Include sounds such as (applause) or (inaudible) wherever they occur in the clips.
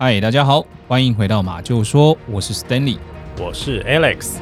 嗨，大家好，欢迎回到马就说，我是 Stanley，我是 Alex。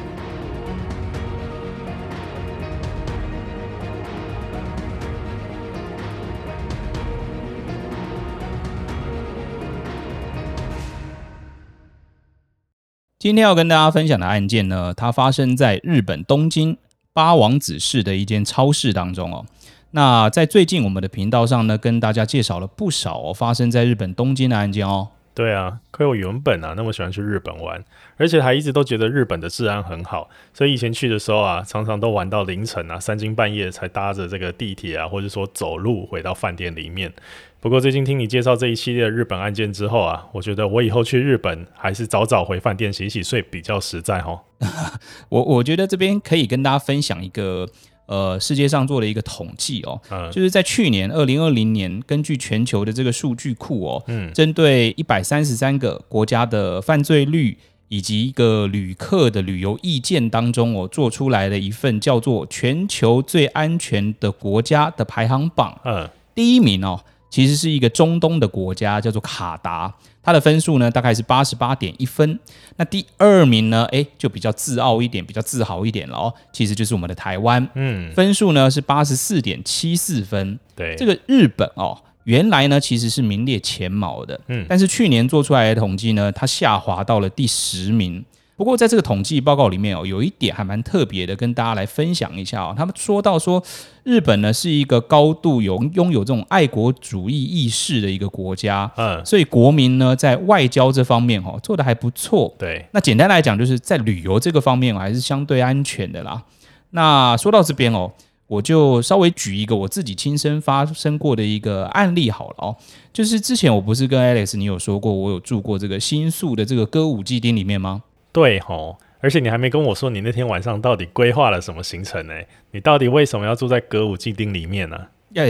今天要跟大家分享的案件呢，它发生在日本东京八王子市的一间超市当中哦。那在最近我们的频道上呢，跟大家介绍了不少哦发生在日本东京的案件哦。对啊，亏我原本啊那么喜欢去日本玩，而且还一直都觉得日本的治安很好，所以以前去的时候啊，常常都玩到凌晨啊，三更半夜才搭着这个地铁啊，或者说走路回到饭店里面。不过最近听你介绍这一系列日本案件之后啊，我觉得我以后去日本还是早早回饭店洗洗睡比较实在哦。(laughs) 我我觉得这边可以跟大家分享一个。呃，世界上做了一个统计哦，嗯、就是在去年二零二零年，根据全球的这个数据库哦，嗯，针对一百三十三个国家的犯罪率以及一个旅客的旅游意见当中哦，做出来的一份叫做“全球最安全的国家”的排行榜，嗯，第一名哦。其实是一个中东的国家，叫做卡达，它的分数呢大概是八十八点一分。那第二名呢，诶，就比较自傲一点，比较自豪一点了哦。其实就是我们的台湾，嗯，分数呢是八十四点七四分。对，这个日本哦，原来呢其实是名列前茅的，嗯，但是去年做出来的统计呢，它下滑到了第十名。不过，在这个统计报告里面哦，有一点还蛮特别的，跟大家来分享一下哦。他们说到说，日本呢是一个高度有拥有这种爱国主义意识的一个国家，嗯，所以国民呢在外交这方面哦做的还不错。对，那简单来讲，就是在旅游这个方面还是相对安全的啦。那说到这边哦，我就稍微举一个我自己亲身发生过的一个案例好了哦，就是之前我不是跟 Alex 你有说过，我有住过这个新宿的这个歌舞伎町里面吗？对吼，而且你还没跟我说你那天晚上到底规划了什么行程呢？你到底为什么要住在歌舞伎町里面呢？要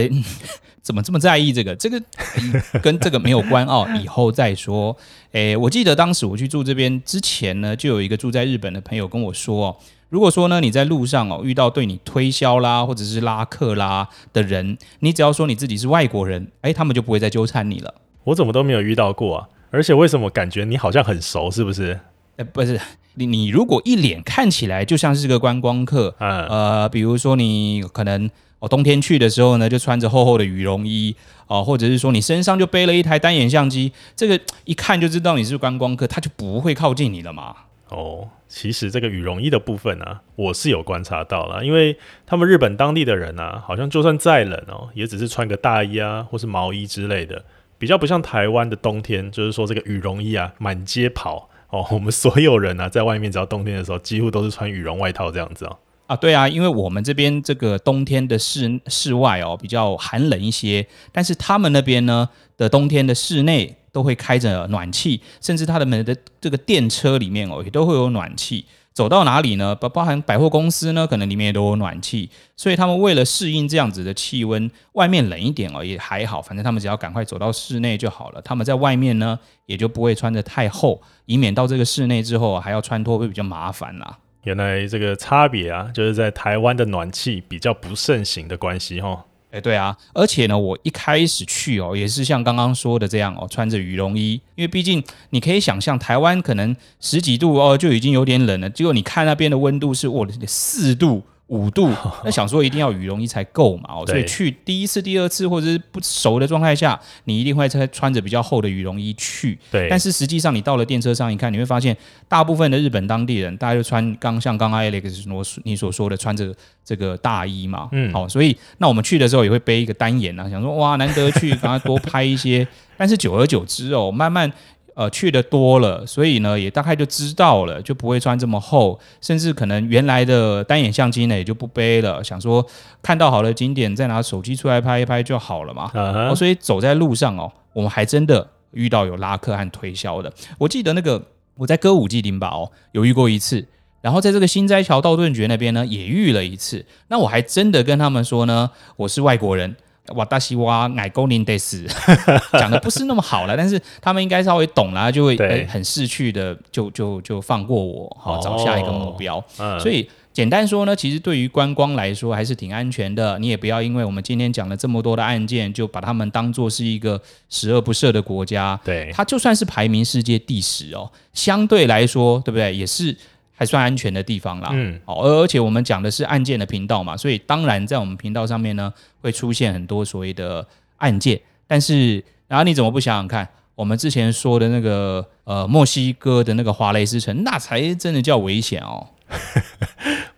怎么这么在意这个？这个跟这个没有关哦，(laughs) 以后再说。诶，我记得当时我去住这边之前呢，就有一个住在日本的朋友跟我说，如果说呢你在路上哦遇到对你推销啦或者是拉客啦的人，你只要说你自己是外国人，诶，他们就不会再纠缠你了。我怎么都没有遇到过啊？而且为什么感觉你好像很熟，是不是？呃，不是你，你如果一脸看起来就像是个观光客，嗯、呃，比如说你可能哦冬天去的时候呢，就穿着厚厚的羽绒衣哦，或者是说你身上就背了一台单眼相机，这个一看就知道你是观光客，他就不会靠近你了嘛。哦，其实这个羽绒衣的部分呢、啊，我是有观察到了，因为他们日本当地的人啊，好像就算再冷哦，也只是穿个大衣啊，或是毛衣之类的，比较不像台湾的冬天，就是说这个羽绒衣啊满街跑。哦，(laughs) 我们所有人啊，在外面只要冬天的时候，几乎都是穿羽绒外套这样子啊。啊，对啊，因为我们这边这个冬天的室室外哦比较寒冷一些，但是他们那边呢的冬天的室内都会开着暖气，甚至他们的这个电车里面哦也都会有暖气。走到哪里呢？包包含百货公司呢，可能里面也都有暖气，所以他们为了适应这样子的气温，外面冷一点哦，也还好，反正他们只要赶快走到室内就好了。他们在外面呢，也就不会穿得太厚，以免到这个室内之后还要穿脱会比较麻烦啦。原来这个差别啊，就是在台湾的暖气比较不盛行的关系哈。哎，对啊，而且呢，我一开始去哦，也是像刚刚说的这样哦，穿着羽绒衣，因为毕竟你可以想象，台湾可能十几度哦，就已经有点冷了，结果你看那边的温度是我的四度。五度，(laughs) 那想说一定要羽绒衣才够嘛，哦，所以去第一次、第二次或者是不熟的状态下，你一定会穿穿着比较厚的羽绒衣去。对，但是实际上你到了电车上一看，你会发现大部分的日本当地人，大家就穿刚像刚刚 Alex 你所说的穿着这个大衣嘛，嗯，好，所以那我们去的时候也会背一个单眼啊，想说哇，难得去，赶快多拍一些。(laughs) 但是久而久之哦，慢慢。呃，去的多了，所以呢，也大概就知道了，就不会穿这么厚，甚至可能原来的单眼相机呢，也就不背了，想说看到好的景点再拿手机出来拍一拍就好了嘛。Uh huh. 哦，所以走在路上哦，我们还真的遇到有拉客和推销的。我记得那个我在歌舞伎町吧，哦，有遇过一次，然后在这个新斋桥道顿崛那边呢，也遇了一次。那我还真的跟他们说呢，我是外国人。瓦达西哇乃高林 (laughs) 得斯讲的不是那么好了，但是他们应该稍微懂了，就会很识趣的就就就放过我，好找下一个目标。所以简单说呢，其实对于观光来说还是挺安全的。你也不要因为我们今天讲了这么多的案件，就把他们当做是一个十恶不赦的国家。对，它就算是排名世界第十哦，相对来说，对不对？也是还算安全的地方啦。嗯，好，而而且我们讲的是案件的频道嘛，所以当然在我们频道上面呢，会出现很多所谓的案件。但是，然后你怎么不想想看？我们之前说的那个呃，墨西哥的那个华雷斯城，那才真的叫危险哦。(laughs)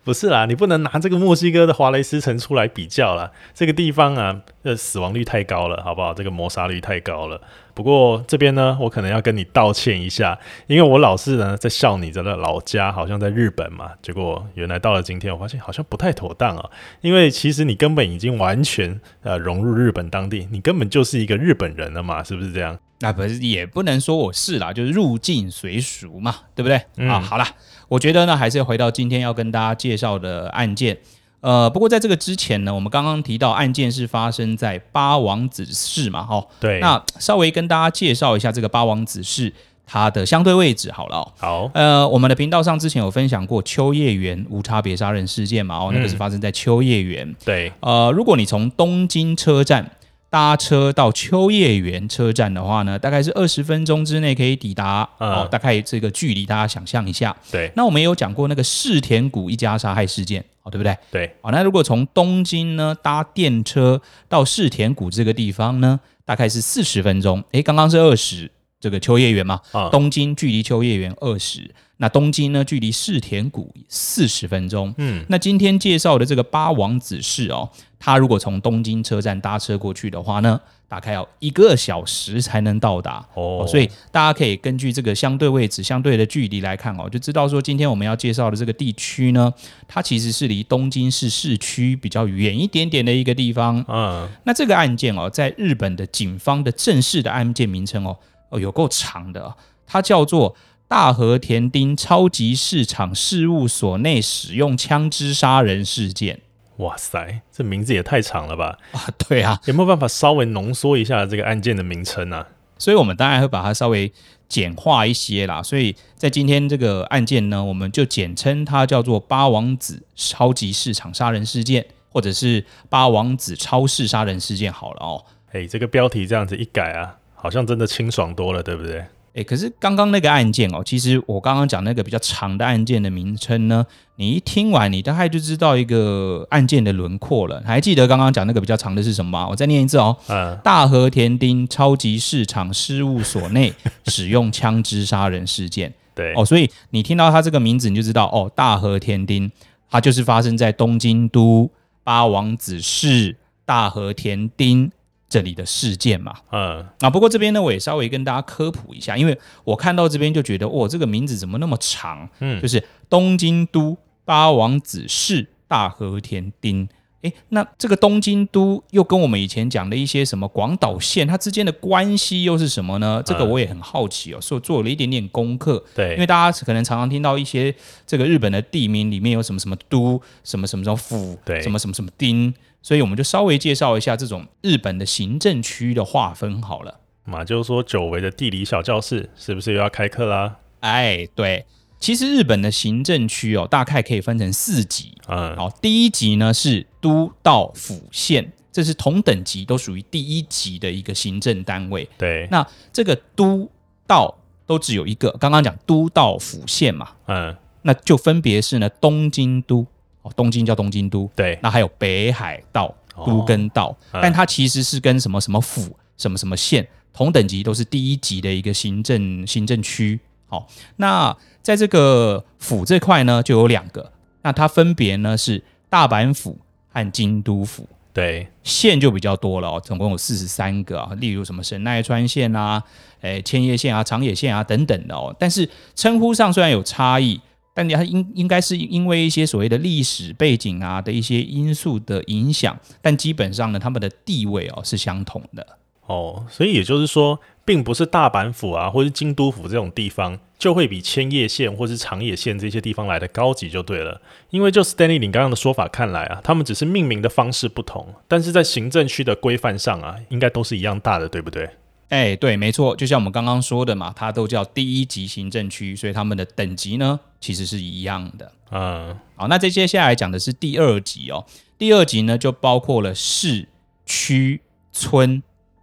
不是啦，你不能拿这个墨西哥的华雷斯城出来比较啦。这个地方啊，呃，死亡率太高了，好不好？这个谋杀率太高了。不过这边呢，我可能要跟你道歉一下，因为我老是呢在笑你的老家好像在日本嘛，结果原来到了今天，我发现好像不太妥当啊。因为其实你根本已经完全呃融入日本当地，你根本就是一个日本人了嘛，是不是这样？那不是也不能说我是啦，就是入境随俗嘛，对不对？嗯、啊，好啦，我觉得呢，还是要回到今天要跟大家介绍的案件。呃，不过在这个之前呢，我们刚刚提到案件是发生在八王子市嘛，哈，对。那稍微跟大家介绍一下这个八王子市它的相对位置好了、喔。好，呃，我们的频道上之前有分享过秋叶原无差别杀人事件嘛，哦、嗯，那个是发生在秋叶原。对，呃，如果你从东京车站搭车到秋叶原车站的话呢，大概是二十分钟之内可以抵达，嗯、哦，大概这个距离大家想象一下。对，那我们也有讲过那个世田谷一家杀害事件。哦，对不对？对，好，那如果从东京呢搭电车到世田谷这个地方呢，大概是四十分钟。诶，刚刚是二十，这个秋叶原嘛，啊，东京距离秋叶原二十，那东京呢距离世田谷四十分钟。嗯，那今天介绍的这个八王子市哦，它如果从东京车站搭车过去的话呢，大概要一个小时才能到达哦，所以大家可以根据这个相对位置、相对的距离来看哦，就知道说今天我们要介绍的这个地区呢，它其实是离东京市市区比较远一点点的一个地方。嗯，那这个案件哦，在日本的警方的正式的案件名称哦，哦有够长的，它叫做大和田町超级市场事务所内使用枪支杀人事件。哇塞，这名字也太长了吧！啊，对啊，有没有办法稍微浓缩一下这个案件的名称呢？啊？所以我们当然会把它稍微简化一些啦。所以在今天这个案件呢，我们就简称它叫做八王子超级市场杀人事件，或者是八王子超市杀人事件好了哦。哎，这个标题这样子一改啊，好像真的清爽多了，对不对？诶，可是刚刚那个案件哦，其实我刚刚讲那个比较长的案件的名称呢，你一听完，你大概就知道一个案件的轮廓了。还记得刚刚讲那个比较长的是什么吗？我再念一次哦。嗯。大和田町超级市场事务所内 (laughs) 使用枪支杀人事件。对。哦，所以你听到它这个名字，你就知道哦，大和田町，它就是发生在东京都八王子市大和田町。这里的事件嘛，嗯，啊，不过这边呢，我也稍微跟大家科普一下，因为我看到这边就觉得，哇，这个名字怎么那么长？嗯，就是东京都八王子市大和田町，诶，那这个东京都又跟我们以前讲的一些什么广岛县，它之间的关系又是什么呢？这个我也很好奇哦，所以我做了一点点功课。对，因为大家可能常常听到一些这个日本的地名里面有什么什么都，什么什么什么府，对，什么什么什么町。所以我们就稍微介绍一下这种日本的行政区的划分好了。马就是说，久违的地理小教室是不是又要开课啦？哎，对，其实日本的行政区哦，大概可以分成四级。嗯，好，第一级呢是都道府县，这是同等级都属于第一级的一个行政单位。对，那这个都道都只有一个，刚刚讲都道府县嘛。嗯，那就分别是呢东京都。哦，东京叫东京都，对，那还有北海道都跟道，哦，但它其实是跟什么什么府、什么什么县同等级，都是第一级的一个行政行政区。好，那在这个府这块呢，就有两个，那它分别呢是大阪府和京都府。对，县就比较多了哦，总共有四十三个啊，例如什么神奈川县啊、诶千叶县啊、长野县啊等等的哦，但是称呼上虽然有差异。但你还应应该是因为一些所谓的历史背景啊的一些因素的影响，但基本上呢，他们的地位哦是相同的哦，所以也就是说，并不是大阪府啊，或是京都府这种地方就会比千叶县或是长野县这些地方来的高级就对了，因为就 Stanley 你刚刚的说法看来啊，他们只是命名的方式不同，但是在行政区的规范上啊，应该都是一样大的，对不对？哎，对，没错，就像我们刚刚说的嘛，它都叫第一级行政区，所以他们的等级呢其实是一样的。嗯，好，那这接下来讲的是第二级哦。第二级呢就包括了市、区、村。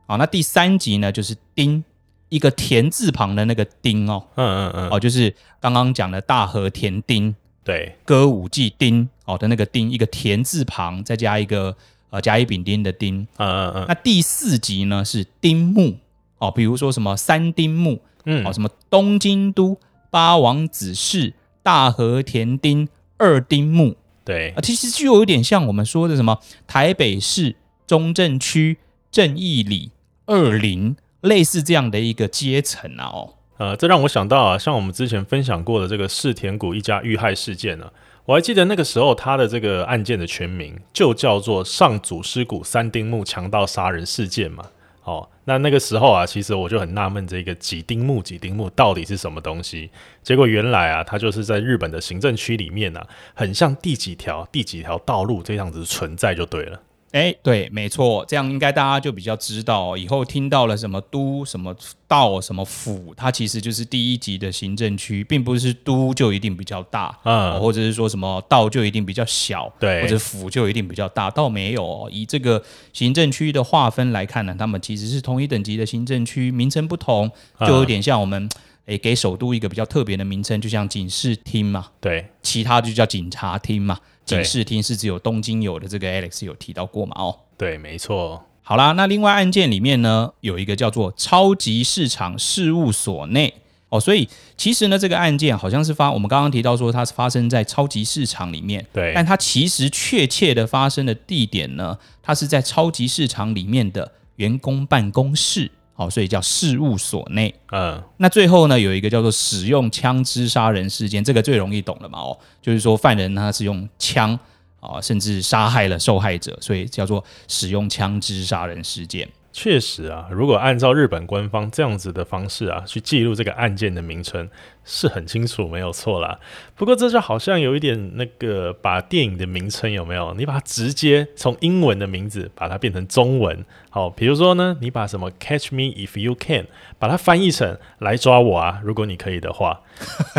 好，那第三集呢就是丁，一个田字旁的那个丁哦。嗯嗯嗯。哦，就是刚刚讲的大和田丁，对，歌舞伎丁哦的那个丁，一个田字旁再加一个呃甲乙丙丁的丁。嗯嗯嗯。那第四集呢是丁木。哦，比如说什么三丁木，嗯，哦，什么东京都、八王子市、大和田丁、二丁木，对啊，其实就有点像我们说的什么台北市中正区、正义里、二零，类似这样的一个阶层啊。哦，呃，这让我想到啊，像我们之前分享过的这个世田谷一家遇害事件呢，我还记得那个时候他的这个案件的全名就叫做上祖师谷三丁目强盗杀人事件嘛。哦，那那个时候啊，其实我就很纳闷，这个几丁目几丁目到底是什么东西？结果原来啊，它就是在日本的行政区里面啊，很像第几条第几条道路这样子存在就对了。哎，对，没错，这样应该大家就比较知道，以后听到了什么都、什么道、什么府，它其实就是第一级的行政区，并不是都就一定比较大，嗯，或者是说什么道就一定比较小，对，或者府就一定比较大，倒没有。以这个行政区的划分来看呢，他们其实是同一等级的行政区，名称不同，就有点像我们诶给首都一个比较特别的名称，就像警视厅嘛，对，其他就叫警察厅嘛。警视厅是只有东京有的，这个 Alex 有提到过嘛？哦，对，没错。好啦，那另外案件里面呢，有一个叫做超级市场事务所内哦，所以其实呢，这个案件好像是发，我们刚刚提到说它是发生在超级市场里面，对，但它其实确切的发生的地点呢，它是在超级市场里面的员工办公室。哦，所以叫事务所内。嗯，那最后呢，有一个叫做使用枪支杀人事件，这个最容易懂了嘛？哦，就是说犯人他是用枪啊，甚至杀害了受害者，所以叫做使用枪支杀人事件。确实啊，如果按照日本官方这样子的方式啊，去记录这个案件的名称，是很清楚，没有错啦。不过这就好像有一点那个，把电影的名称有没有？你把它直接从英文的名字把它变成中文，好，比如说呢，你把什么 “Catch me if you can” 把它翻译成“来抓我啊”，如果你可以的话，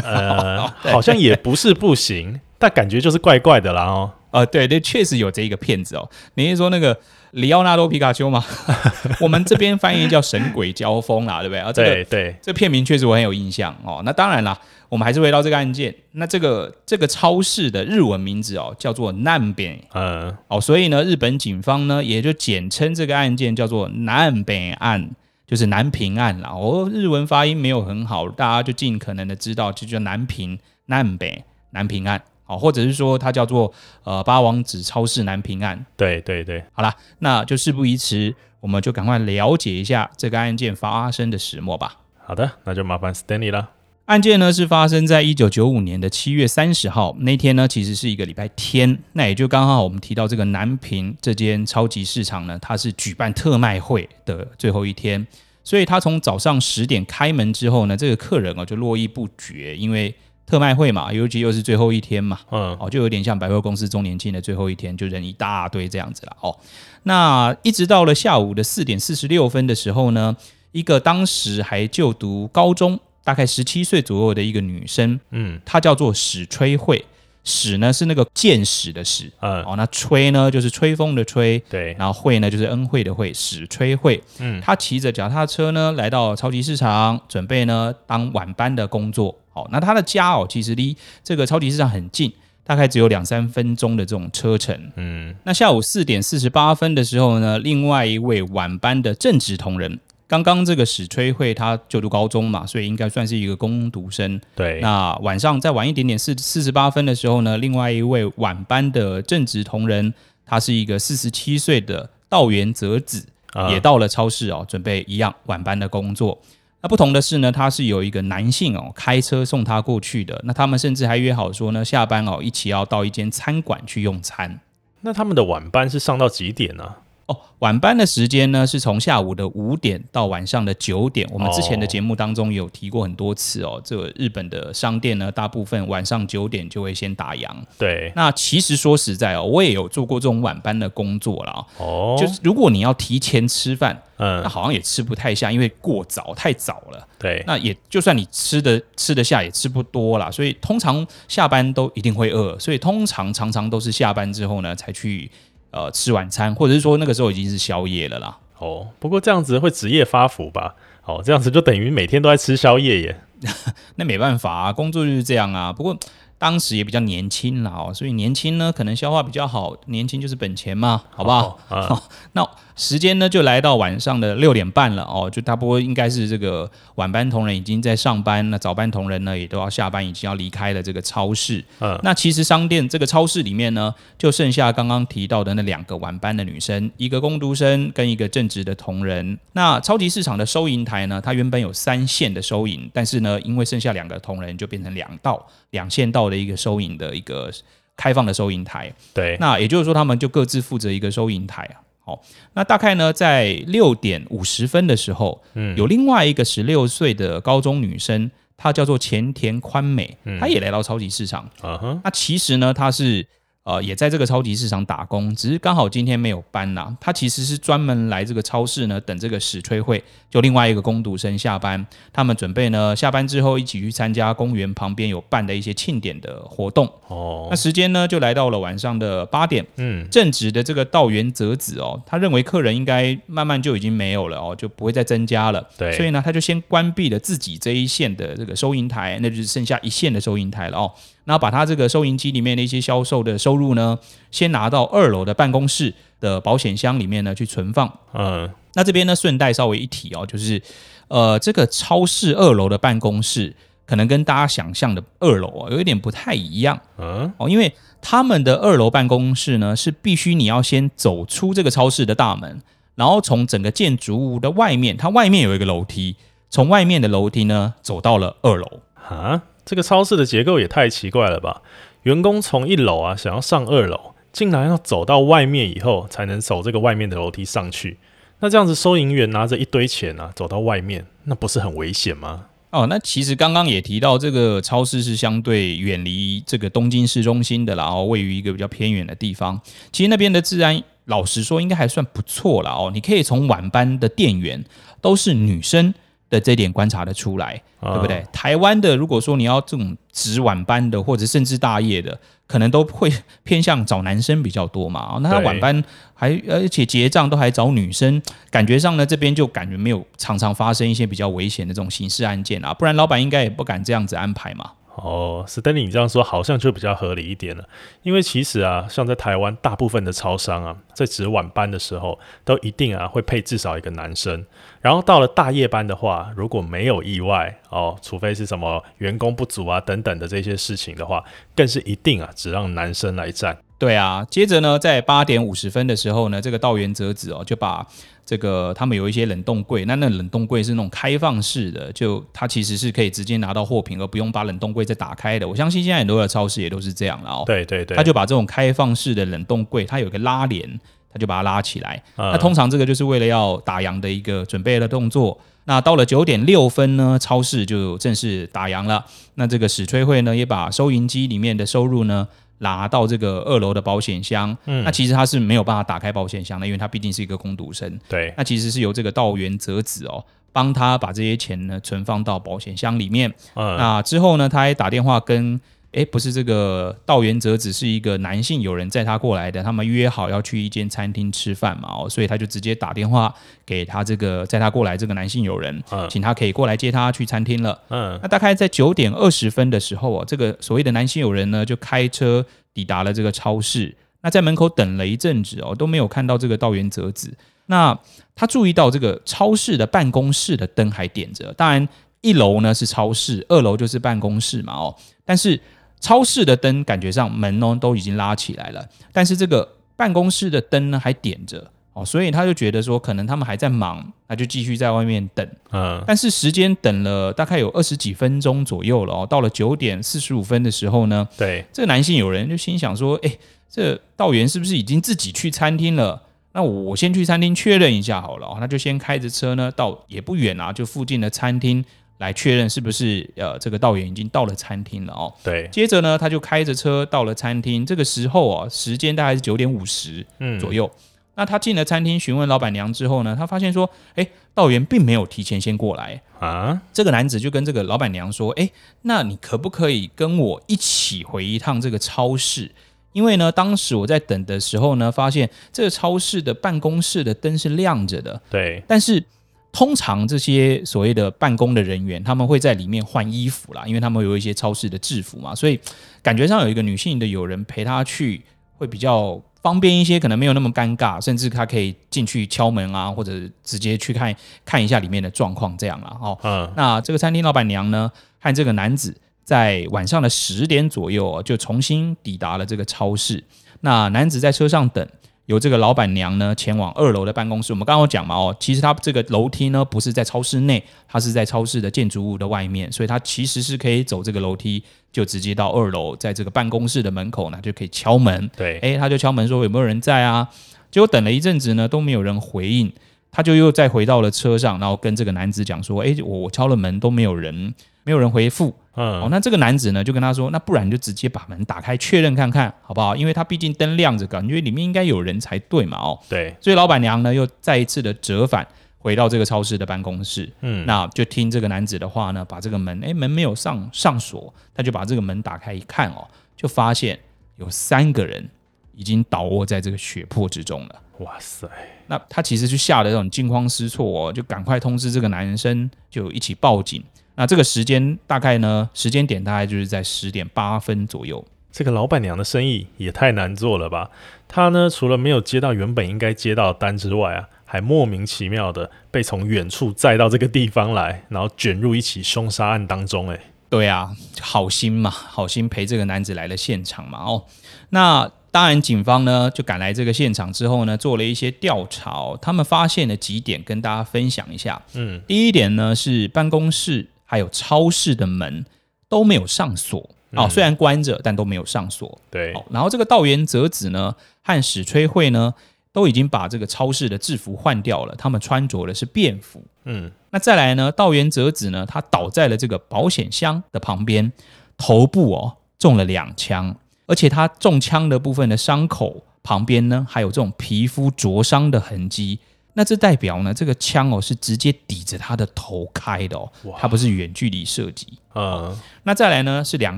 呃，好像也不是不行，但感觉就是怪怪的啦哦。呃，对对，确实有这一个骗子哦。你是说那个？里奥纳多皮卡丘嘛？(laughs) 我们这边翻译叫神鬼交锋啦，对不对？啊，这个、对对，这片名确实我很有印象哦。那当然啦，我们还是回到这个案件。那这个这个超市的日文名字哦，叫做南北，嗯，哦，所以呢，日本警方呢也就简称这个案件叫做南北案，就是南平案啦。哦，日文发音没有很好，大家就尽可能的知道，就叫南平南北南平案。哦，或者是说它叫做呃八王子超市南平案。对对对，好啦，那就事不宜迟，我们就赶快了解一下这个案件发生的始末吧。好的，那就麻烦 Stanley 了。案件呢是发生在一九九五年的七月三十号，那天呢其实是一个礼拜天，那也就刚好我们提到这个南平这间超级市场呢，它是举办特卖会的最后一天，所以它从早上十点开门之后呢，这个客人哦就络绎不绝，因为。特卖会嘛，尤其又是最后一天嘛，嗯，哦，就有点像百货公司周年庆的最后一天，就人一大堆这样子了，哦，那一直到了下午的四点四十六分的时候呢，一个当时还就读高中，大概十七岁左右的一个女生，嗯，她叫做史吹惠，史呢是那个见史的史，嗯，哦，那吹呢就是吹风的吹，对，然后惠呢就是恩惠的惠，史吹惠，嗯，他骑着脚踏车呢来到超级市场，准备呢当晚班的工作。哦那他的家哦，其实离这个超级市场很近，大概只有两三分钟的这种车程。嗯，那下午四点四十八分的时候呢，另外一位晚班的正职同仁，刚刚这个史吹惠他就读高中嘛，所以应该算是一个工读生。对。那晚上再晚一点点，四四十八分的时候呢，另外一位晚班的正职同仁，他是一个四十七岁的道元泽子，啊、也到了超市哦，准备一样晚班的工作。那不同的是呢，他是有一个男性哦开车送他过去的。那他们甚至还约好说呢，下班哦一起要到一间餐馆去用餐。那他们的晚班是上到几点呢？哦，晚班的时间呢是从下午的五点到晚上的九点。我们之前的节目当中有提过很多次哦，这个日本的商店呢，大部分晚上九点就会先打烊。对，那其实说实在哦，我也有做过这种晚班的工作了哦。就是如果你要提前吃饭，嗯，那好像也吃不太下，因为过早太早了。对，那也就算你吃的吃得下，也吃不多啦。所以通常下班都一定会饿，所以通常常常都是下班之后呢才去。呃，吃晚餐，或者是说那个时候已经是宵夜了啦。哦，不过这样子会职业发福吧？哦，这样子就等于每天都在吃宵夜耶。(laughs) 那没办法啊，工作就是这样啊。不过。当时也比较年轻啦哦，所以年轻呢可能消化比较好，年轻就是本钱嘛，好不好？哦啊、(laughs) 那时间呢就来到晚上的六点半了哦，就差不多应该是这个晚班同仁已经在上班，那早班同仁呢也都要下班，已经要离开了这个超市。嗯，那其实商店这个超市里面呢，就剩下刚刚提到的那两个晚班的女生，一个工读生跟一个正职的同仁。那超级市场的收银台呢，它原本有三线的收银，但是呢，因为剩下两个同仁，就变成两道两线道。的一个收银的一个开放的收银台，对，那也就是说，他们就各自负责一个收银台啊。好，那大概呢，在六点五十分的时候，嗯，有另外一个十六岁的高中女生，她叫做前田宽美，她也来到超级市场。嗯哼，那其实呢，她是。呃，也在这个超级市场打工，只是刚好今天没有班呐。他其实是专门来这个超市呢，等这个史吹会。就另外一个工读生下班，他们准备呢下班之后一起去参加公园旁边有办的一些庆典的活动。哦，那时间呢就来到了晚上的八点。嗯，正直的这个道元泽子哦，他认为客人应该慢慢就已经没有了哦，就不会再增加了。对，所以呢，他就先关闭了自己这一线的这个收银台，那就是剩下一线的收银台了哦。然后把他这个收银机里面的一些销售的收入呢，先拿到二楼的办公室的保险箱里面呢去存放。嗯，那这边呢顺带稍微一提哦，就是呃这个超市二楼的办公室可能跟大家想象的二楼啊有一点不太一样。嗯，哦，因为他们的二楼办公室呢是必须你要先走出这个超市的大门，然后从整个建筑物的外面，它外面有一个楼梯，从外面的楼梯呢走到了二楼。啊？这个超市的结构也太奇怪了吧！员工从一楼啊想要上二楼，竟然要走到外面以后才能走这个外面的楼梯上去。那这样子，收银员拿着一堆钱啊走到外面，那不是很危险吗？哦，那其实刚刚也提到，这个超市是相对远离这个东京市中心的，然后位于一个比较偏远的地方。其实那边的治安，老实说应该还算不错啦。哦。你可以从晚班的店员都是女生。的这点观察得出来，对不对？台湾的如果说你要这种值晚班的，或者甚至大夜的，可能都会偏向找男生比较多嘛。那他晚班还而且结账都还找女生，感觉上呢这边就感觉没有常常发生一些比较危险的这种刑事案件啊，不然老板应该也不敢这样子安排嘛。哦，史丹利，你这样说好像就比较合理一点了。因为其实啊，像在台湾，大部分的超商啊，在值晚班的时候，都一定啊会配至少一个男生。然后到了大夜班的话，如果没有意外哦，除非是什么员工不足啊等等的这些事情的话，更是一定啊只让男生来站。对啊，接着呢，在八点五十分的时候呢，这个道元哲子哦就把。这个他们有一些冷冻柜，那那冷冻柜是那种开放式的，就它其实是可以直接拿到货品，而不用把冷冻柜再打开的。我相信现在很多的超市也都是这样了哦。对对对，他就把这种开放式的冷冻柜，它有一个拉帘，他就把它拉起来。嗯、那通常这个就是为了要打烊的一个准备的动作。那到了九点六分呢，超市就正式打烊了。那这个史吹会呢，也把收银机里面的收入呢。拿到这个二楼的保险箱，嗯，那其实他是没有办法打开保险箱的，因为他毕竟是一个工读生。对，那其实是由这个道元泽子哦，帮他把这些钱呢存放到保险箱里面。嗯，那之后呢，他还打电话跟。诶，不是这个道元哲子是一个男性友人载他过来的，他们约好要去一间餐厅吃饭嘛，哦，所以他就直接打电话给他这个载他过来这个男性友人，嗯，请他可以过来接他去餐厅了。嗯，那大概在九点二十分的时候啊，这个所谓的男性友人呢就开车抵达了这个超市，那在门口等了一阵子哦，都没有看到这个道元哲子。那他注意到这个超市的办公室的灯还点着，当然一楼呢是超市，二楼就是办公室嘛，哦，但是。超市的灯感觉上门呢都已经拉起来了，但是这个办公室的灯呢还点着哦，所以他就觉得说可能他们还在忙，那就继续在外面等。嗯，但是时间等了大概有二十几分钟左右了哦，到了九点四十五分的时候呢，对，这个男性友人就心想说，哎，这道员是不是已经自己去餐厅了？那我先去餐厅确认一下好了。那就先开着车呢，到也不远啊，就附近的餐厅来确认是不是呃这个道员已经到了餐厅了哦。对。接着呢，他就开着车到了餐厅。这个时候啊，时间大概是九点五十左右。嗯那他进了餐厅，询问老板娘之后呢，他发现说，哎，道员并没有提前先过来啊。这个男子就跟这个老板娘说，哎，那你可不可以跟我一起回一趟这个超市？因为呢，当时我在等的时候呢，发现这个超市的办公室的灯是亮着的。对。但是通常这些所谓的办公的人员，他们会在里面换衣服啦，因为他们有一些超市的制服嘛，所以感觉上有一个女性的友人陪她去，会比较。方便一些，可能没有那么尴尬，甚至她可以进去敲门啊，或者直接去看看一下里面的状况，这样啦哦。嗯，那这个餐厅老板娘呢，和这个男子在晚上的十点左右就重新抵达了这个超市。那男子在车上等。由这个老板娘呢前往二楼的办公室。我们刚刚有讲嘛，哦，其实它这个楼梯呢不是在超市内，它是在超市的建筑物的外面，所以它其实是可以走这个楼梯就直接到二楼，在这个办公室的门口呢就可以敲门。对，哎，他就敲门说有没有人在啊？结果等了一阵子呢都没有人回应，他就又再回到了车上，然后跟这个男子讲说：哎，我我敲了门都没有人。没有人回复，嗯，哦，那这个男子呢就跟他说，那不然你就直接把门打开确认看看，好不好？因为他毕竟灯亮着，感觉里面应该有人才对嘛，哦，对，所以老板娘呢又再一次的折返回到这个超市的办公室，嗯，那就听这个男子的话呢，把这个门，哎，门没有上上锁，他就把这个门打开一看哦，就发现有三个人已经倒卧在这个血泊之中了，哇塞，那他其实就吓得这种惊慌失措哦，就赶快通知这个男生，就一起报警。那这个时间大概呢？时间点大概就是在十点八分左右。这个老板娘的生意也太难做了吧？她呢，除了没有接到原本应该接到的单之外啊，还莫名其妙的被从远处载到这个地方来，然后卷入一起凶杀案当中。哎，对啊，好心嘛，好心陪这个男子来了现场嘛。哦，那。当然，警方呢就赶来这个现场之后呢，做了一些调查，他们发现了几点，跟大家分享一下。嗯，第一点呢是办公室还有超市的门都没有上锁哦，虽然关着，但都没有上锁。对，然后这个道元哲子呢和史吹惠呢都已经把这个超市的制服换掉了，他们穿着的是便服。嗯，那再来呢，道元哲子呢，他倒在了这个保险箱的旁边，头部哦中了两枪。而且他中枪的部分的伤口旁边呢，还有这种皮肤灼伤的痕迹。那这代表呢，这个枪哦是直接抵着他的头开的哦，它不是远距离射击。嗯，那再来呢是两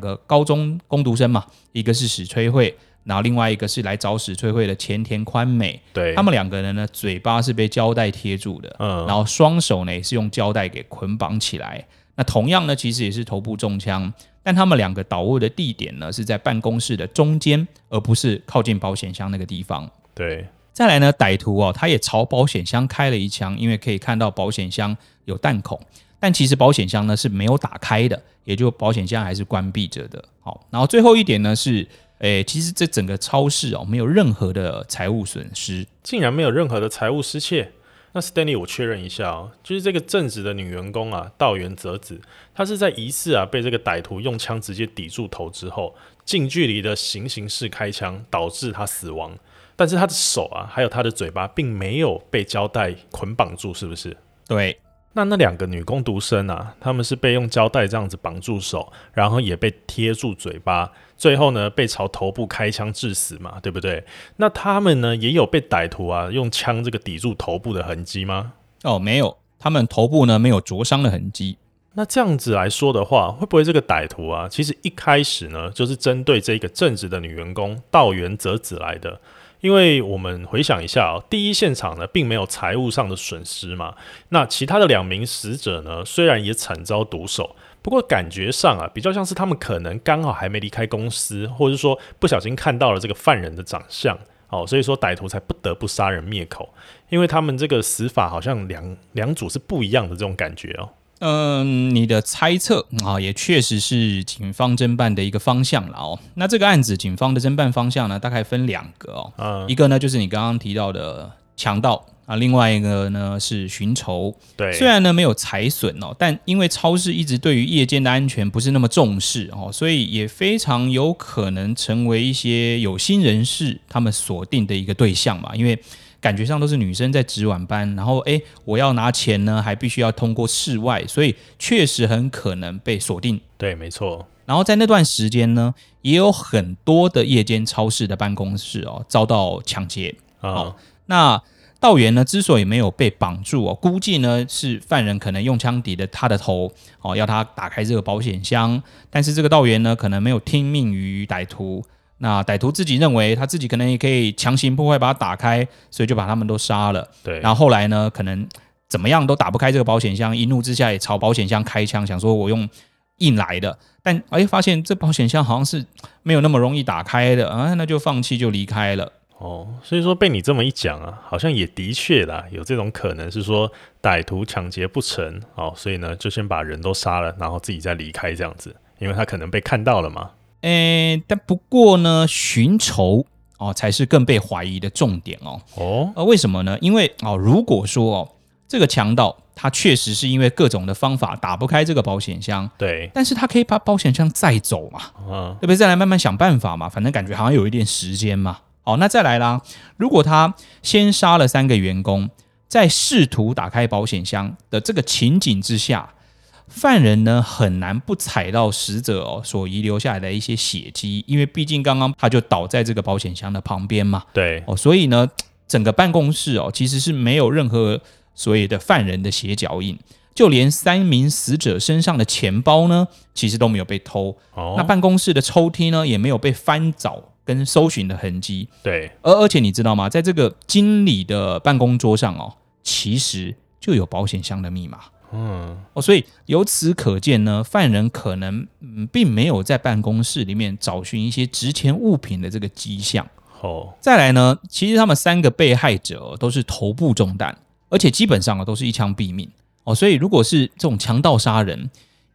个高中工读生嘛，一个是史崔慧，然后另外一个是来找史崔慧的前田宽美。对，他们两个人呢，嘴巴是被胶带贴住的，嗯，然后双手呢也是用胶带给捆绑起来。那同样呢，其实也是头部中枪。但他们两个倒卧的地点呢，是在办公室的中间，而不是靠近保险箱那个地方。对，再来呢，歹徒哦，他也朝保险箱开了一枪，因为可以看到保险箱有弹孔，但其实保险箱呢是没有打开的，也就保险箱还是关闭着的。好，然后最后一点呢是，诶，其实这整个超市哦，没有任何的财物损失，竟然没有任何的财物失窃。那 Stanley，我确认一下哦，就是这个正直的女员工啊，道元泽子，她是在疑似啊被这个歹徒用枪直接抵住头之后，近距离的行刑式开枪，导致她死亡。但是她的手啊，还有她的嘴巴，并没有被胶带捆绑住，是不是？对。那那两个女工读生啊，她们是被用胶带这样子绑住手，然后也被贴住嘴巴，最后呢被朝头部开枪致死嘛，对不对？那他们呢也有被歹徒啊用枪这个抵住头部的痕迹吗？哦，没有，他们头部呢没有灼伤的痕迹。那这样子来说的话，会不会这个歹徒啊，其实一开始呢就是针对这个正直的女员工道元则子来的？因为我们回想一下哦，第一现场呢，并没有财务上的损失嘛。那其他的两名死者呢，虽然也惨遭毒手，不过感觉上啊，比较像是他们可能刚好还没离开公司，或者是说不小心看到了这个犯人的长相，哦，所以说歹徒才不得不杀人灭口。因为他们这个死法好像两两组是不一样的这种感觉哦。嗯，你的猜测啊，也确实是警方侦办的一个方向了哦。那这个案子，警方的侦办方向呢，大概分两个哦。嗯，一个呢就是你刚刚提到的强盗啊，另外一个呢是寻仇。对，虽然呢没有财损哦，但因为超市一直对于夜间的安全不是那么重视哦，所以也非常有可能成为一些有心人士他们锁定的一个对象嘛，因为。感觉上都是女生在值晚班，然后哎，我要拿钱呢，还必须要通过室外，所以确实很可能被锁定。对，没错。然后在那段时间呢，也有很多的夜间超市的办公室哦遭到抢劫。啊、哦，那道元呢之所以没有被绑住哦，估计呢是犯人可能用枪抵着他的头哦，要他打开这个保险箱，但是这个道元呢可能没有听命于歹徒。那歹徒自己认为他自己可能也可以强行破坏把它打开，所以就把他们都杀了。对，然后后来呢，可能怎么样都打不开这个保险箱，一怒之下也朝保险箱开枪，想说我用硬来的。但哎，发现这保险箱好像是没有那么容易打开的啊，那就放弃就离开了。哦，所以说被你这么一讲啊，好像也的确啦，有这种可能是说歹徒抢劫不成，哦，所以呢就先把人都杀了，然后自己再离开这样子，因为他可能被看到了嘛。诶，但不过呢，寻仇哦才是更被怀疑的重点哦。哦，呃，为什么呢？因为哦，如果说哦。这个强盗他确实是因为各种的方法打不开这个保险箱，对，但是他可以把保险箱载走嘛，嗯，对不对？再来慢慢想办法嘛，反正感觉好像有一点时间嘛。好，那再来啦，如果他先杀了三个员工，在试图打开保险箱的这个情景之下，犯人呢很难不踩到死者哦所遗留下来的一些血迹，因为毕竟刚刚他就倒在这个保险箱的旁边嘛，对，哦，所以呢，整个办公室哦其实是没有任何。所谓的犯人的鞋脚印，就连三名死者身上的钱包呢，其实都没有被偷。哦，那办公室的抽屉呢，也没有被翻找跟搜寻的痕迹。对，而而且你知道吗？在这个经理的办公桌上哦，其实就有保险箱的密码。嗯，哦，所以由此可见呢，犯人可能嗯，并没有在办公室里面找寻一些值钱物品的这个迹象。哦，再来呢，其实他们三个被害者都是头部中弹。而且基本上啊，都是一枪毙命哦，所以如果是这种强盗杀人，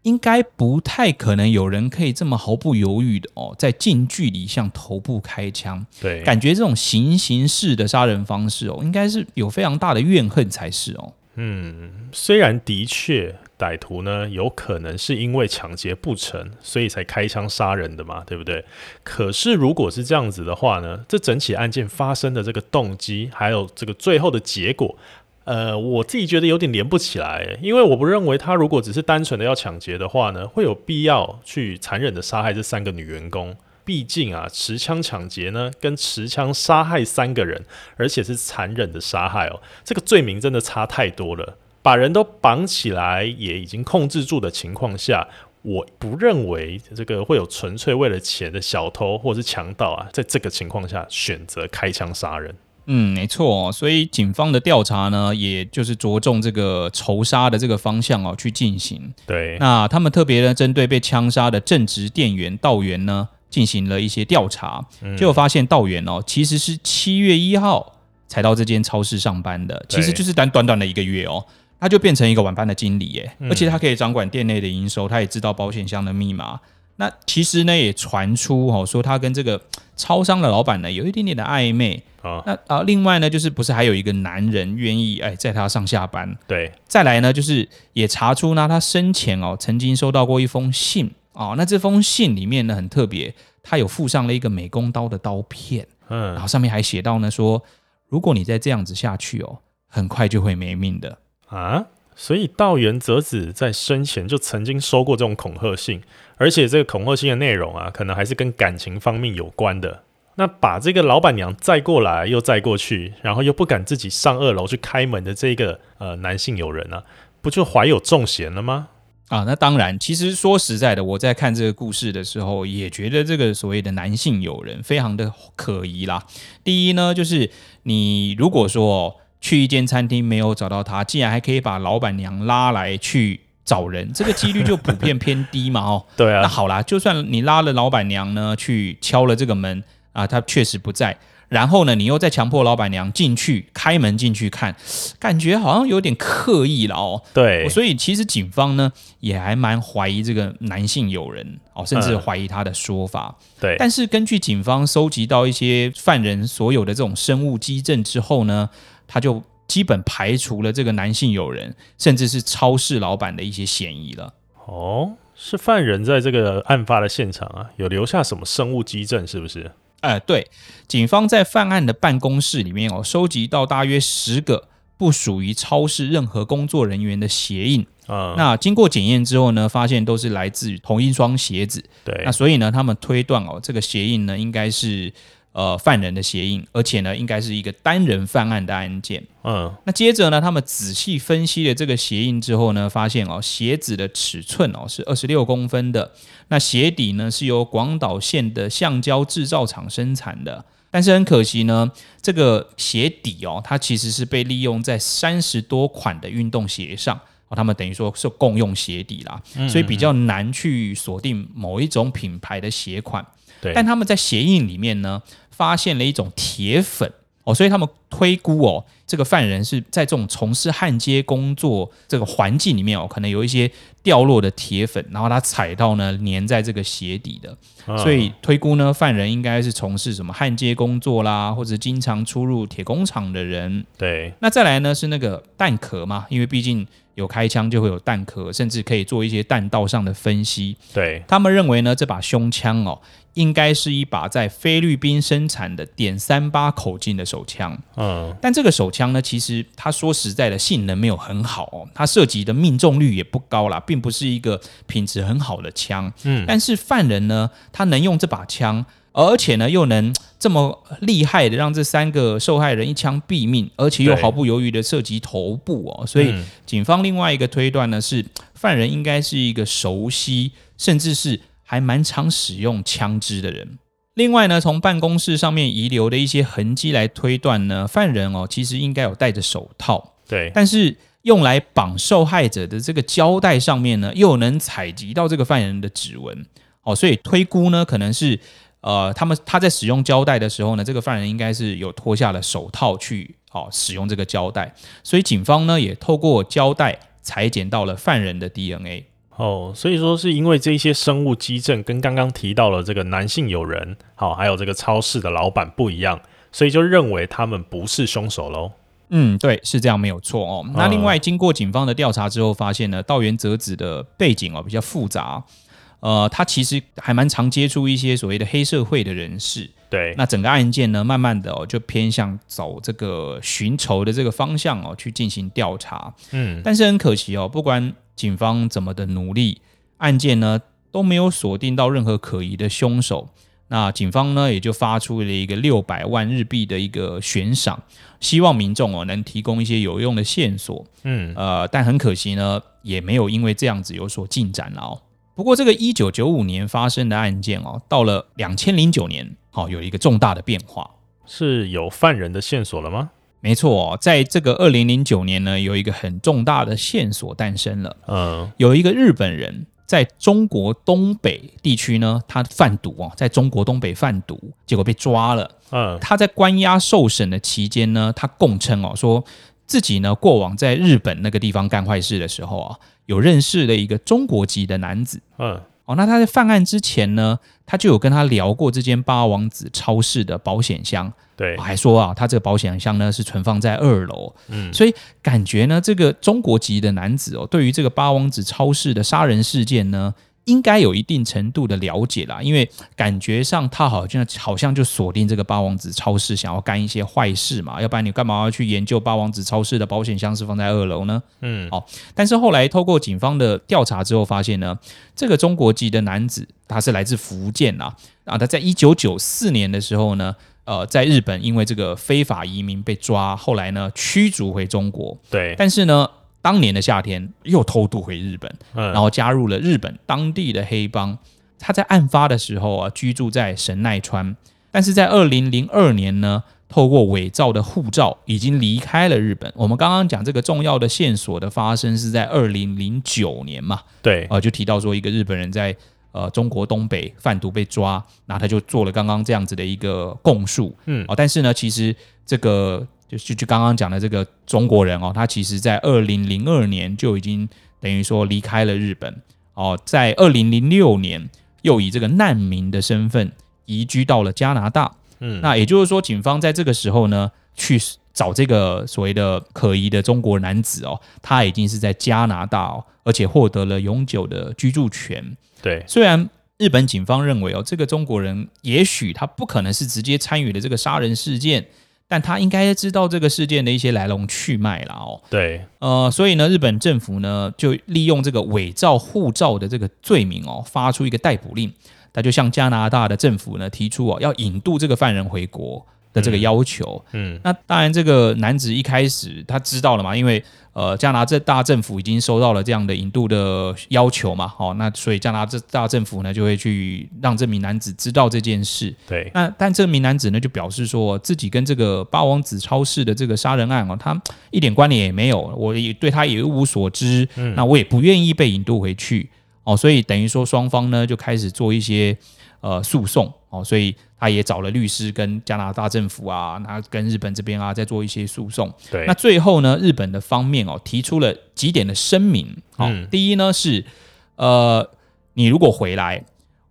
应该不太可能有人可以这么毫不犹豫的哦，在近距离向头部开枪。对，感觉这种行刑式的杀人方式哦，应该是有非常大的怨恨才是哦。嗯，虽然的确歹徒呢有可能是因为抢劫不成，所以才开枪杀人的嘛，对不对？可是如果是这样子的话呢，这整起案件发生的这个动机，还有这个最后的结果。呃，我自己觉得有点连不起来，因为我不认为他如果只是单纯的要抢劫的话呢，会有必要去残忍的杀害这三个女员工。毕竟啊，持枪抢劫呢，跟持枪杀害三个人，而且是残忍的杀害哦，这个罪名真的差太多了。把人都绑起来，也已经控制住的情况下，我不认为这个会有纯粹为了钱的小偷或者是强盗啊，在这个情况下选择开枪杀人。嗯，没错，所以警方的调查呢，也就是着重这个仇杀的这个方向哦去进行。对，那他们特别呢针对被枪杀的正职店员道元呢进行了一些调查，结果发现道元哦其实是七月一号才到这间超市上班的，其实就是短短短的一个月哦，他就变成一个晚班的经理耶，而且他可以掌管店内的营收，他也知道保险箱的密码。那其实呢，也传出哦，说他跟这个超商的老板呢有一点点的暧昧。啊、那啊，另外呢，就是不是还有一个男人愿意哎载他上下班？对。再来呢，就是也查出呢，他生前哦曾经收到过一封信哦。那这封信里面呢很特别，他有附上了一个美工刀的刀片。嗯。然后上面还写到呢说，如果你再这样子下去哦，很快就会没命的啊。所以道元则子在生前就曾经收过这种恐吓信，而且这个恐吓信的内容啊，可能还是跟感情方面有关的。那把这个老板娘载过来又载过去，然后又不敢自己上二楼去开门的这个呃男性友人啊，不就怀有重嫌了吗？啊，那当然，其实说实在的，我在看这个故事的时候，也觉得这个所谓的男性友人非常的可疑啦。第一呢，就是你如果说。去一间餐厅没有找到他，竟然还可以把老板娘拉来去找人，这个几率就普遍偏低嘛？哦，(laughs) 对啊。那好啦，就算你拉了老板娘呢，去敲了这个门啊，他确实不在，然后呢，你又再强迫老板娘进去开门进去看，感觉好像有点刻意了哦。对，所以其实警方呢也还蛮怀疑这个男性友人哦，甚至怀疑他的说法。嗯、对，但是根据警方收集到一些犯人所有的这种生物基证之后呢，他就基本排除了这个男性友人，甚至是超市老板的一些嫌疑了。哦，是犯人在这个案发的现场啊，有留下什么生物基证，是不是？呃，对，警方在犯案的办公室里面哦，收集到大约十个不属于超市任何工作人员的鞋印。啊、嗯，那经过检验之后呢，发现都是来自于同一双鞋子。对，那所以呢，他们推断哦，这个鞋印呢，应该是。呃，犯人的鞋印，而且呢，应该是一个单人犯案的案件。嗯，那接着呢，他们仔细分析了这个鞋印之后呢，发现哦，鞋子的尺寸哦是二十六公分的，那鞋底呢是由广岛县的橡胶制造厂生产的。但是很可惜呢，这个鞋底哦，它其实是被利用在三十多款的运动鞋上哦，他们等于说是共用鞋底啦，所以比较难去锁定某一种品牌的鞋款。对，但他们在鞋印里面呢，发现了一种铁粉。哦，所以他们推估哦，这个犯人是在这种从事焊接工作这个环境里面哦，可能有一些掉落的铁粉，然后他踩到呢，粘在这个鞋底的，所以推估呢，犯人应该是从事什么焊接工作啦，或者经常出入铁工厂的人。对，那再来呢是那个蛋壳嘛，因为毕竟有开枪就会有弹壳，甚至可以做一些弹道上的分析。对，他们认为呢，这把胸枪哦。应该是一把在菲律宾生产的点三八口径的手枪，嗯，但这个手枪呢，其实它说实在的性能没有很好哦，它涉及的命中率也不高啦，并不是一个品质很好的枪，嗯，但是犯人呢，他能用这把枪，而且呢又能这么厉害的让这三个受害人一枪毙命，而且又毫不犹豫的射击头部哦，所以警方另外一个推断呢是，犯人应该是一个熟悉甚至是。还蛮常使用枪支的人。另外呢，从办公室上面遗留的一些痕迹来推断呢，犯人哦其实应该有戴着手套。对，但是用来绑受害者的这个胶带上面呢，又能采集到这个犯人的指纹。哦，所以推估呢，可能是呃，他们他在使用胶带的时候呢，这个犯人应该是有脱下了手套去哦使用这个胶带。所以警方呢也透过胶带裁剪到了犯人的 DNA。哦，所以说是因为这一些生物基证跟刚刚提到了这个男性友人，好，还有这个超市的老板不一样，所以就认为他们不是凶手喽。嗯，对，是这样没有错哦。那另外，经过警方的调查之后，发现呢，道元哲子的背景哦比较复杂，呃，他其实还蛮常接触一些所谓的黑社会的人士。对，那整个案件呢，慢慢的哦就偏向走这个寻仇的这个方向哦去进行调查。嗯，但是很可惜哦，不管警方怎么的努力，案件呢都没有锁定到任何可疑的凶手。那警方呢也就发出了一个六百万日币的一个悬赏，希望民众哦能提供一些有用的线索。嗯，呃，但很可惜呢，也没有因为这样子有所进展了哦。不过这个一九九五年发生的案件哦，到了两千零九年，好有一个重大的变化，是有犯人的线索了吗？没错，在这个二零零九年呢，有一个很重大的线索诞生了。嗯，有一个日本人在中国东北地区呢，他贩毒啊，在中国东北贩毒，结果被抓了。嗯，他在关押受审的期间呢，他供称哦，说自己呢过往在日本那个地方干坏事的时候啊，有认识的一个中国籍的男子。嗯。哦，那他在犯案之前呢，他就有跟他聊过这间八王子超市的保险箱，对，还说啊，他这个保险箱呢是存放在二楼，嗯，所以感觉呢，这个中国籍的男子哦，对于这个八王子超市的杀人事件呢。应该有一定程度的了解啦，因为感觉上他好像好像就锁定这个八王子超市，想要干一些坏事嘛，要不然你干嘛要去研究八王子超市的保险箱是放在二楼呢？嗯，好，但是后来透过警方的调查之后，发现呢，这个中国籍的男子他是来自福建啊，啊，他在一九九四年的时候呢，呃，在日本因为这个非法移民被抓，后来呢驱逐回中国，对，但是呢。当年的夏天又偷渡回日本，然后加入了日本当地的黑帮。他在案发的时候啊，居住在神奈川，但是在二零零二年呢，透过伪造的护照已经离开了日本。我们刚刚讲这个重要的线索的发生是在二零零九年嘛？对，呃，就提到说一个日本人在呃中国东北贩毒被抓，那他就做了刚刚这样子的一个供述。嗯，啊，但是呢，其实这个。就就就刚刚讲的这个中国人哦，他其实在二零零二年就已经等于说离开了日本哦，在二零零六年又以这个难民的身份移居到了加拿大。嗯，那也就是说，警方在这个时候呢，去找这个所谓的可疑的中国男子哦，他已经是在加拿大哦，而且获得了永久的居住权。对，虽然日本警方认为哦，这个中国人也许他不可能是直接参与了这个杀人事件，但他应该知道这个事件的一些来龙去脉了哦。对，呃，所以呢，日本政府呢就利用这个伪造护照的这个罪名哦，发出一个逮捕令，他就向加拿大的政府呢提出哦，要引渡这个犯人回国。的这个要求，嗯，那当然，这个男子一开始他知道了嘛，因为呃，加拿大政府已经收到了这样的引渡的要求嘛，好，那所以加拿大政府呢就会去让这名男子知道这件事，对，那但这名男子呢就表示说自己跟这个八王子超市的这个杀人案哦，他一点关联也没有，我也对他也一无所知，嗯，那我也不愿意被引渡回去，哦，所以等于说双方呢就开始做一些呃诉讼，哦，所以。他也找了律师跟加拿大政府啊，那跟日本这边啊，在做一些诉讼。对，那最后呢，日本的方面哦，提出了几点的声明。好、嗯，第一呢是，呃，你如果回来，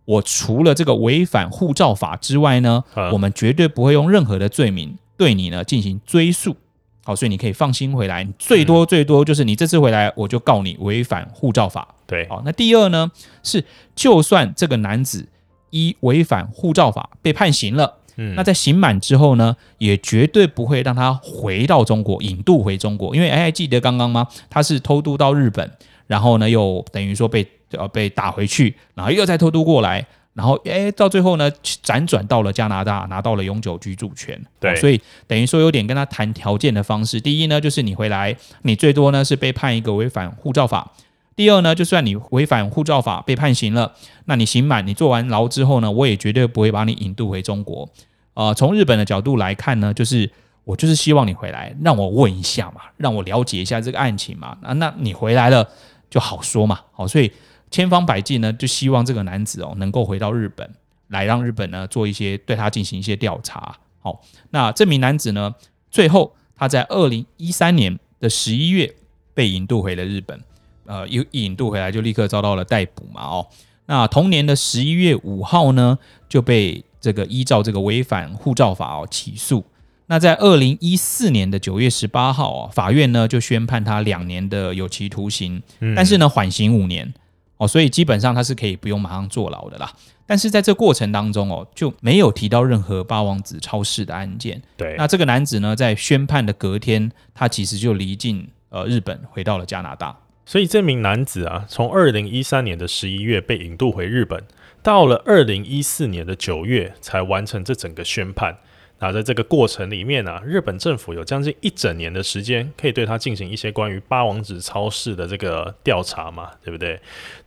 我除了这个违反护照法之外呢，嗯、我们绝对不会用任何的罪名对你呢进行追诉。好，所以你可以放心回来，最多最多就是你这次回来，我就告你违反护照法。对，好，那第二呢是，就算这个男子。一违反护照法被判刑了，嗯，那在刑满之后呢，也绝对不会让他回到中国，引渡回中国，因为哎，还记得刚刚吗？他是偷渡到日本，然后呢又等于说被呃被打回去，然后又再偷渡过来，然后哎到最后呢辗转到了加拿大，拿到了永久居住权，对，所以等于说有点跟他谈条件的方式。第一呢，就是你回来，你最多呢是被判一个违反护照法。第二呢，就算你违反护照法被判刑了，那你刑满，你坐完牢之后呢，我也绝对不会把你引渡回中国。呃，从日本的角度来看呢，就是我就是希望你回来，让我问一下嘛，让我了解一下这个案情嘛。啊，那你回来了就好说嘛。好，所以千方百计呢，就希望这个男子哦能够回到日本来，让日本呢做一些对他进行一些调查。好，那这名男子呢，最后他在二零一三年的十一月被引渡回了日本。呃，一引渡回来就立刻遭到了逮捕嘛，哦，那同年的十一月五号呢，就被这个依照这个违反护照法哦起诉。那在二零一四年的九月十八号啊，法院呢就宣判他两年的有期徒刑，但是呢缓刑五年哦，所以基本上他是可以不用马上坐牢的啦。但是在这过程当中哦，就没有提到任何八王子超市的案件。对，那这个男子呢，在宣判的隔天，他其实就离境呃日本，回到了加拿大。所以这名男子啊，从二零一三年的十一月被引渡回日本，到了二零一四年的九月才完成这整个宣判。那在这个过程里面啊，日本政府有将近一整年的时间，可以对他进行一些关于八王子超市的这个调查嘛，对不对？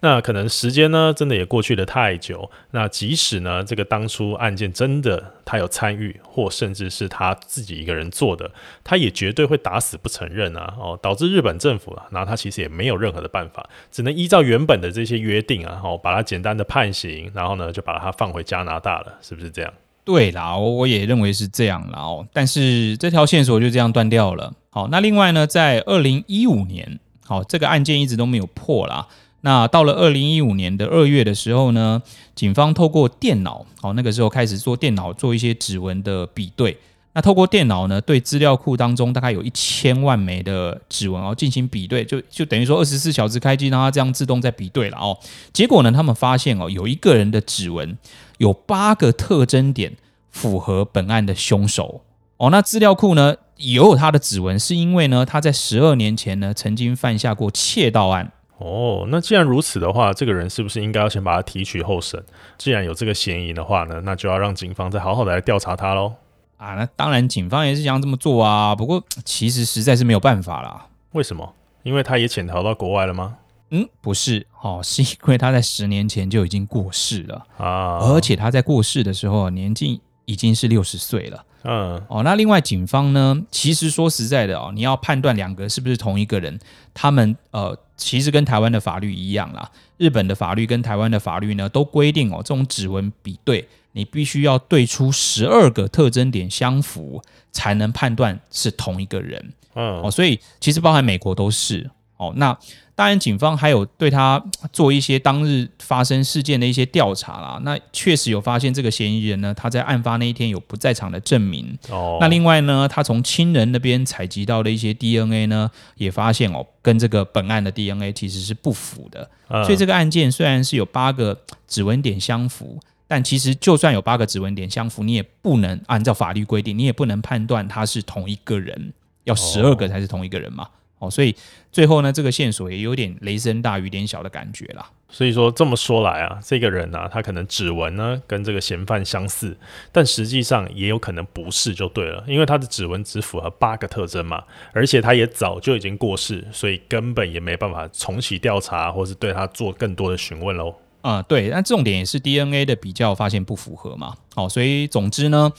那可能时间呢，真的也过去了太久。那即使呢，这个当初案件真的他有参与，或甚至是他自己一个人做的，他也绝对会打死不承认啊！哦，导致日本政府啊，那他其实也没有任何的办法，只能依照原本的这些约定啊，哦，把他简单的判刑，然后呢，就把他放回加拿大了，是不是这样？对啦，我也认为是这样啦哦，但是这条线索就这样断掉了。好，那另外呢，在二零一五年，好，这个案件一直都没有破啦。那到了二零一五年的二月的时候呢，警方透过电脑，好，那个时候开始做电脑做一些指纹的比对。那透过电脑呢，对资料库当中大概有一千万枚的指纹哦进行比对，就就等于说二十四小时开机，让它这样自动在比对了哦。结果呢，他们发现哦，有一个人的指纹。有八个特征点符合本案的凶手哦，那资料库呢也有他的指纹，是因为呢他在十二年前呢曾经犯下过窃盗案哦。那既然如此的话，这个人是不是应该要先把他提取候审？既然有这个嫌疑的话呢，那就要让警方再好好的来调查他喽。啊，那当然警方也是想这么做啊，不过其实实在是没有办法啦。为什么？因为他也潜逃到国外了吗？嗯，不是哦，(laughs) 是因为他在十年前就已经过世了啊，而且他在过世的时候年纪已经是六十岁了。嗯，哦，那另外警方呢，其实说实在的哦，你要判断两个是不是同一个人，他们呃，其实跟台湾的法律一样啦，日本的法律跟台湾的法律呢都规定哦，这种指纹比对，你必须要对出十二个特征点相符，才能判断是同一个人。嗯，哦，所以其实包含美国都是。哦，那当然，警方还有对他做一些当日发生事件的一些调查啦。那确实有发现这个嫌疑人呢，他在案发那一天有不在场的证明。哦，那另外呢，他从亲人那边采集到的一些 DNA 呢，也发现哦，跟这个本案的 DNA 其实是不符的。嗯，所以这个案件虽然是有八个指纹点相符，但其实就算有八个指纹点相符，你也不能按照法律规定，你也不能判断他是同一个人，要十二个才是同一个人嘛。哦哦，所以最后呢，这个线索也有点雷声大雨点小的感觉啦。所以说这么说来啊，这个人啊，他可能指纹呢跟这个嫌犯相似，但实际上也有可能不是就对了，因为他的指纹只符合八个特征嘛，而且他也早就已经过世，所以根本也没办法重启调查，或是对他做更多的询问喽。啊、嗯，对，那重点也是 DNA 的比较发现不符合嘛。好，所以总之呢，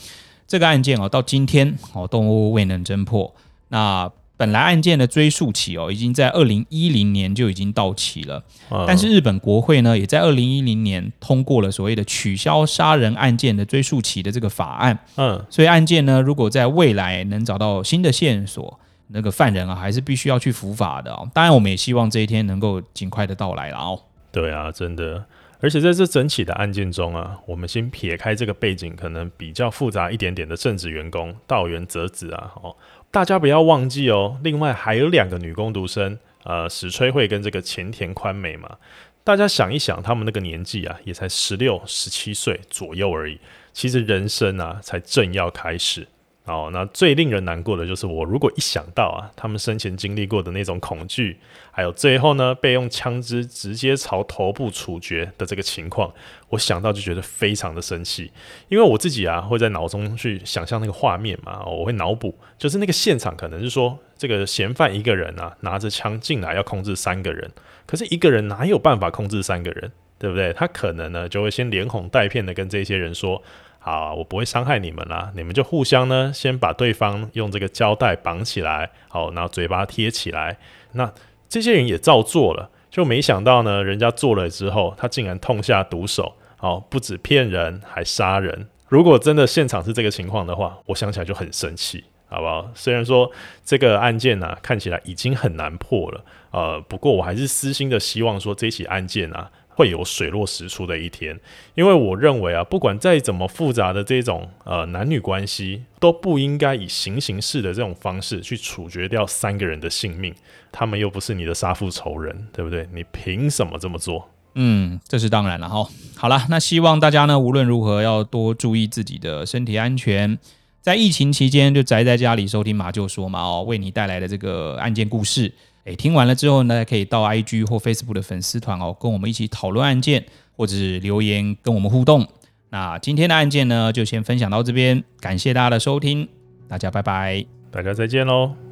这个案件哦，到今天哦都未能侦破。那本来案件的追诉期哦，已经在二零一零年就已经到期了。但是日本国会呢，也在二零一零年通过了所谓的取消杀人案件的追诉期的这个法案。嗯，所以案件呢，如果在未来能找到新的线索，那个犯人啊，还是必须要去伏法的哦。当然，我们也希望这一天能够尽快的到来了哦。对啊，真的。而且在这整起的案件中啊，我们先撇开这个背景可能比较复杂一点点的正职员工稻原则子啊，哦。大家不要忘记哦，另外还有两个女工读生，呃，史吹惠跟这个前田宽美嘛。大家想一想，他们那个年纪啊，也才十六、十七岁左右而已。其实人生啊，才正要开始。哦，那最令人难过的就是，我如果一想到啊，他们生前经历过的那种恐惧，还有最后呢，被用枪支直接朝头部处决的这个情况，我想到就觉得非常的生气。因为我自己啊，会在脑中去想象那个画面嘛，我会脑补，就是那个现场可能是说，这个嫌犯一个人啊，拿着枪进来要控制三个人，可是一个人哪有办法控制三个人，对不对？他可能呢，就会先连哄带骗的跟这些人说。好，我不会伤害你们啦，你们就互相呢，先把对方用这个胶带绑起来，好，然后嘴巴贴起来。那这些人也照做了，就没想到呢，人家做了之后，他竟然痛下毒手，好，不止骗人，还杀人。如果真的现场是这个情况的话，我想起来就很生气，好不好？虽然说这个案件呢、看起来已经很难破了，呃，不过我还是私心的希望说，这起案件啊。会有水落石出的一天，因为我认为啊，不管再怎么复杂的这种呃男女关系，都不应该以行刑式的这种方式去处决掉三个人的性命，他们又不是你的杀父仇人，对不对？你凭什么这么做？嗯，这是当然了哈。好了，那希望大家呢，无论如何要多注意自己的身体安全，在疫情期间就宅在家里收听马厩说嘛哦，为你带来的这个案件故事。诶，听完了之后呢，可以到 IG 或 Facebook 的粉丝团哦，跟我们一起讨论案件，或者是留言跟我们互动。那今天的案件呢，就先分享到这边，感谢大家的收听，大家拜拜，大家再见喽。